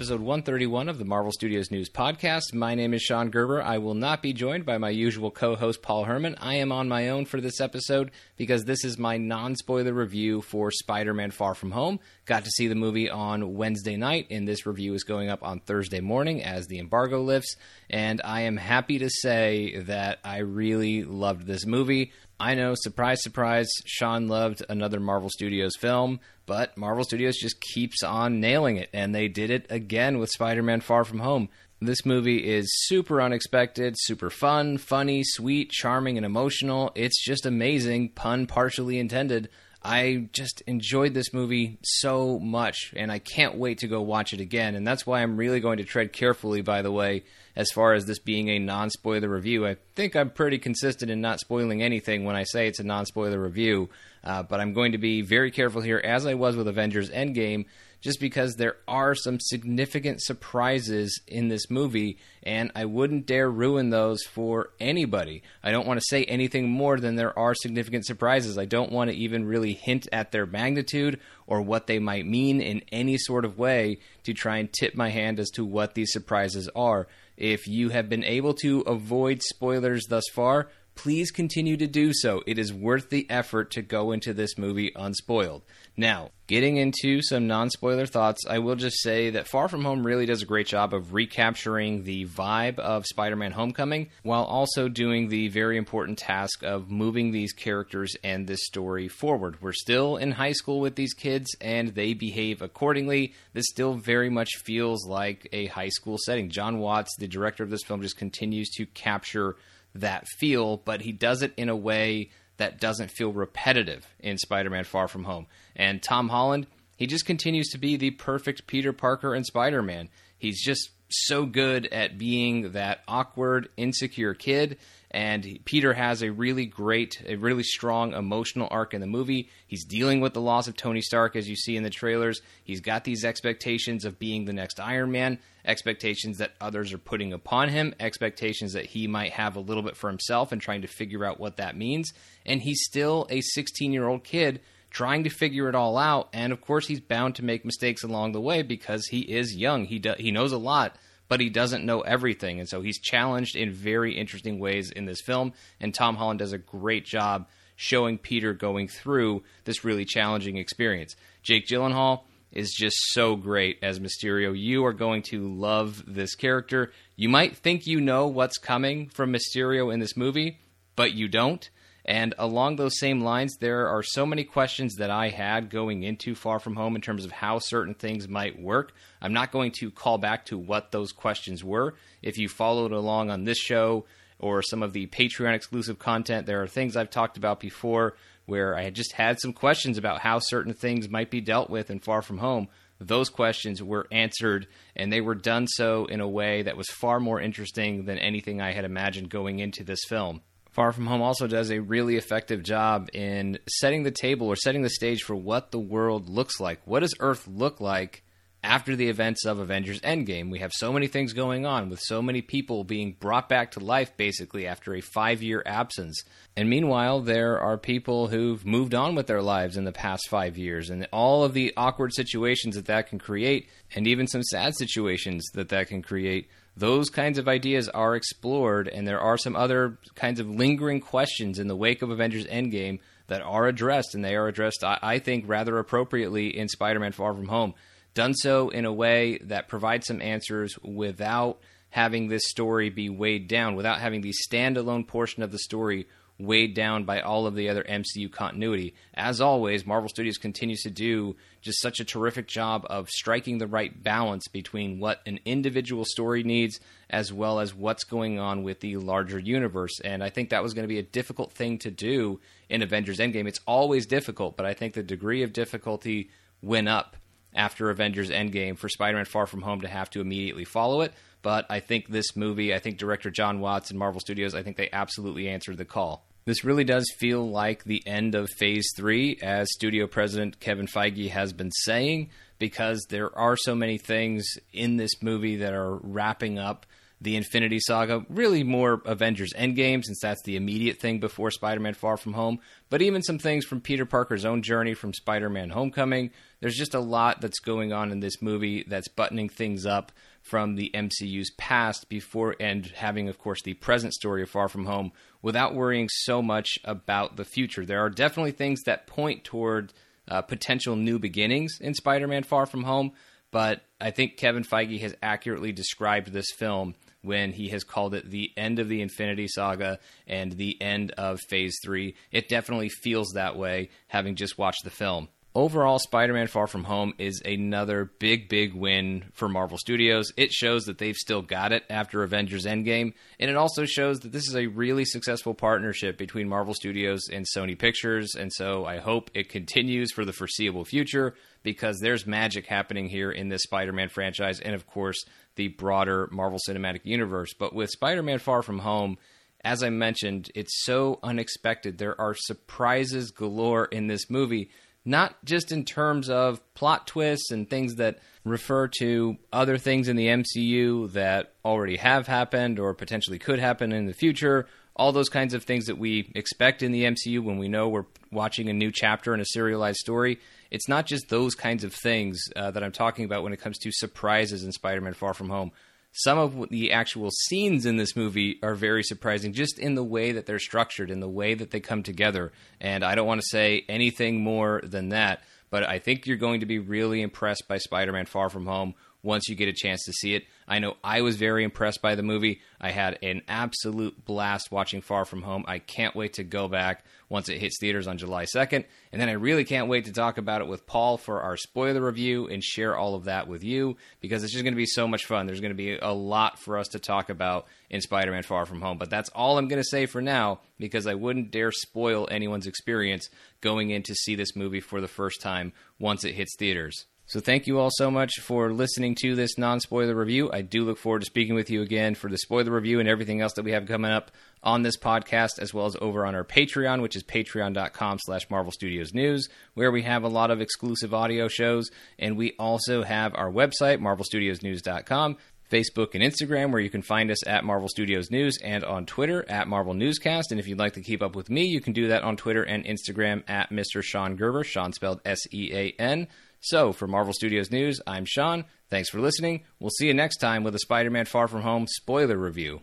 episode 131 of the Marvel Studios News Podcast. My name is Sean Gerber. I will not be joined by my usual co host, Paul Herman. I am on my own for this episode because this is my non spoiler review for Spider Man Far From Home. Got to see the movie on Wednesday night, and this review is going up on Thursday morning as the embargo lifts. And I am happy to say that I really loved this movie. I know, surprise, surprise, Sean loved another Marvel Studios film, but Marvel Studios just keeps on nailing it, and they did it again with Spider Man Far From Home. This movie is super unexpected, super fun, funny, sweet, charming, and emotional. It's just amazing, pun partially intended. I just enjoyed this movie so much, and I can't wait to go watch it again. And that's why I'm really going to tread carefully, by the way, as far as this being a non spoiler review. I think I'm pretty consistent in not spoiling anything when I say it's a non spoiler review, uh, but I'm going to be very careful here, as I was with Avengers Endgame, just because there are some significant surprises in this movie, and I wouldn't dare ruin those for anybody. I don't want to say anything more than there are significant surprises. I don't want to even really hint at their magnitude or what they might mean in any sort of way to try and tip my hand as to what these surprises are. If you have been able to avoid spoilers thus far, please continue to do so. It is worth the effort to go into this movie unspoiled. Now, getting into some non spoiler thoughts, I will just say that Far From Home really does a great job of recapturing the vibe of Spider Man Homecoming while also doing the very important task of moving these characters and this story forward. We're still in high school with these kids and they behave accordingly. This still very much feels like a high school setting. Jon Watts, the director of this film, just continues to capture that feel, but he does it in a way that doesn't feel repetitive in Spider Man Far From Home. And Tom Holland, he just continues to be the perfect Peter Parker and Spider Man. He's just so good at being that awkward, insecure kid and Peter has a really great, a really strong emotional arc in the movie. He's dealing with the loss of Tony Stark, as you see in the trailers. He's got these expectations of being the next Iron Man, expectations that others are putting upon him, expectations that he might have a little bit for himself and trying to figure out what that means. And he's still a 16 year old kid trying to figure it all out. And of course, he's bound to make mistakes along the way because he is young. He, do, he knows a lot but he doesn't know everything. And so he's challenged in very interesting ways in this film. And Tom Holland does a great job showing Peter going through this really challenging experience. Jake Gyllenhaal is just so great as Mysterio. You are going to love this character. You might think you know what's coming from Mysterio in this movie, but you don't. And along those same lines, there are so many questions that I had going into Far From Home in terms of how certain things might work. I'm not going to call back to what those questions were. If you followed along on this show or some of the Patreon exclusive content, there are things I've talked about before where I had just had some questions about how certain things might be dealt with in Far From Home. Those questions were answered, and they were done so in a way that was far more interesting than anything I had imagined going into this film. Far From Home also does a really effective job in setting the table or setting the stage for what the world looks like. What does Earth look like after the events of Avengers Endgame. We have so many things going on with so many people being brought back to life basically after a five year absence. And meanwhile, there are people who've moved on with their lives in the past five years and all of the awkward situations that that can create, and even some sad situations that that can create. Those kinds of ideas are explored, and there are some other kinds of lingering questions in the wake of Avengers Endgame that are addressed, and they are addressed, I, I think, rather appropriately in Spider Man Far From Home. Done so in a way that provides some answers without having this story be weighed down, without having the standalone portion of the story weighed down by all of the other MCU continuity. As always, Marvel Studios continues to do just such a terrific job of striking the right balance between what an individual story needs as well as what's going on with the larger universe. And I think that was going to be a difficult thing to do in Avengers Endgame. It's always difficult, but I think the degree of difficulty went up after Avengers Endgame for Spider Man Far From Home to have to immediately follow it. But I think this movie, I think director Jon Watts and Marvel Studios, I think they absolutely answered the call. This really does feel like the end of phase three, as studio president Kevin Feige has been saying, because there are so many things in this movie that are wrapping up the Infinity Saga, really more Avengers Endgame, since that's the immediate thing before Spider Man Far From Home, but even some things from Peter Parker's own journey from Spider Man Homecoming. There's just a lot that's going on in this movie that's buttoning things up from the MCU's past before and having, of course, the present story of Far From Home without worrying so much about the future. There are definitely things that point toward uh, potential new beginnings in Spider Man Far From Home, but I think Kevin Feige has accurately described this film when he has called it the end of the Infinity Saga and the end of Phase 3. It definitely feels that way having just watched the film. Overall, Spider Man Far From Home is another big, big win for Marvel Studios. It shows that they've still got it after Avengers Endgame, and it also shows that this is a really successful partnership between Marvel Studios and Sony Pictures, and so I hope it continues for the foreseeable future because there's magic happening here in this Spider Man franchise, and of course, the broader Marvel Cinematic Universe. But with Spider Man Far From Home, as I mentioned, it's so unexpected. There are surprises galore in this movie not just in terms of plot twists and things that refer to other things in the MCU that already have happened or potentially could happen in the future. All those kinds of things that we expect in the MCU when we know we're watching a new chapter in a serialized story. It's not just those kinds of things uh, that I'm talking about when it comes to surprises in Spider Man Far From Home some of the actual scenes in this movie are very surprising just in the way that they're structured in the way that they come together. And i don't want to say anything more than that but i think you're going to be really impressed by spider-man far from home once you get a chance to see it. I know I was very impressed by the movie. I had an absolute blast watching Far From Home. I can't wait to go back once it hits theaters on July 2nd. And then I really can't wait to talk about it with Paul for our spoiler review and share all of that with you because it's just going to be so much fun. There's going to be a lot for us to talk about in Spider Man Far From Home. But that's all I'm going to say for now because I wouldn't dare spoil anyone's experience going in to see this movie for the first time once it hits theaters. So thank you all so much for listening to this non-spoiler review. I do look forward to speaking with you again for the spoiler review and everything else that we have coming up on this podcast, as well as over on our Patreon, which is patreon.com slash Marvel Studios News, where we have a lot of exclusive audio shows. And we also have our website, marvelstudiosnews.com, Facebook and Instagram, where you can find us at Marvel Studios News, and on Twitter at Marvel Newscast. And if you'd like to keep up with me, you can do that on Twitter and Instagram at Mr. Sean Gerber, Sean spelled S E A N. So, for Marvel Studios News, I'm Sean. Thanks for listening. We'll see you next time with a Spider Man Far From Home spoiler review.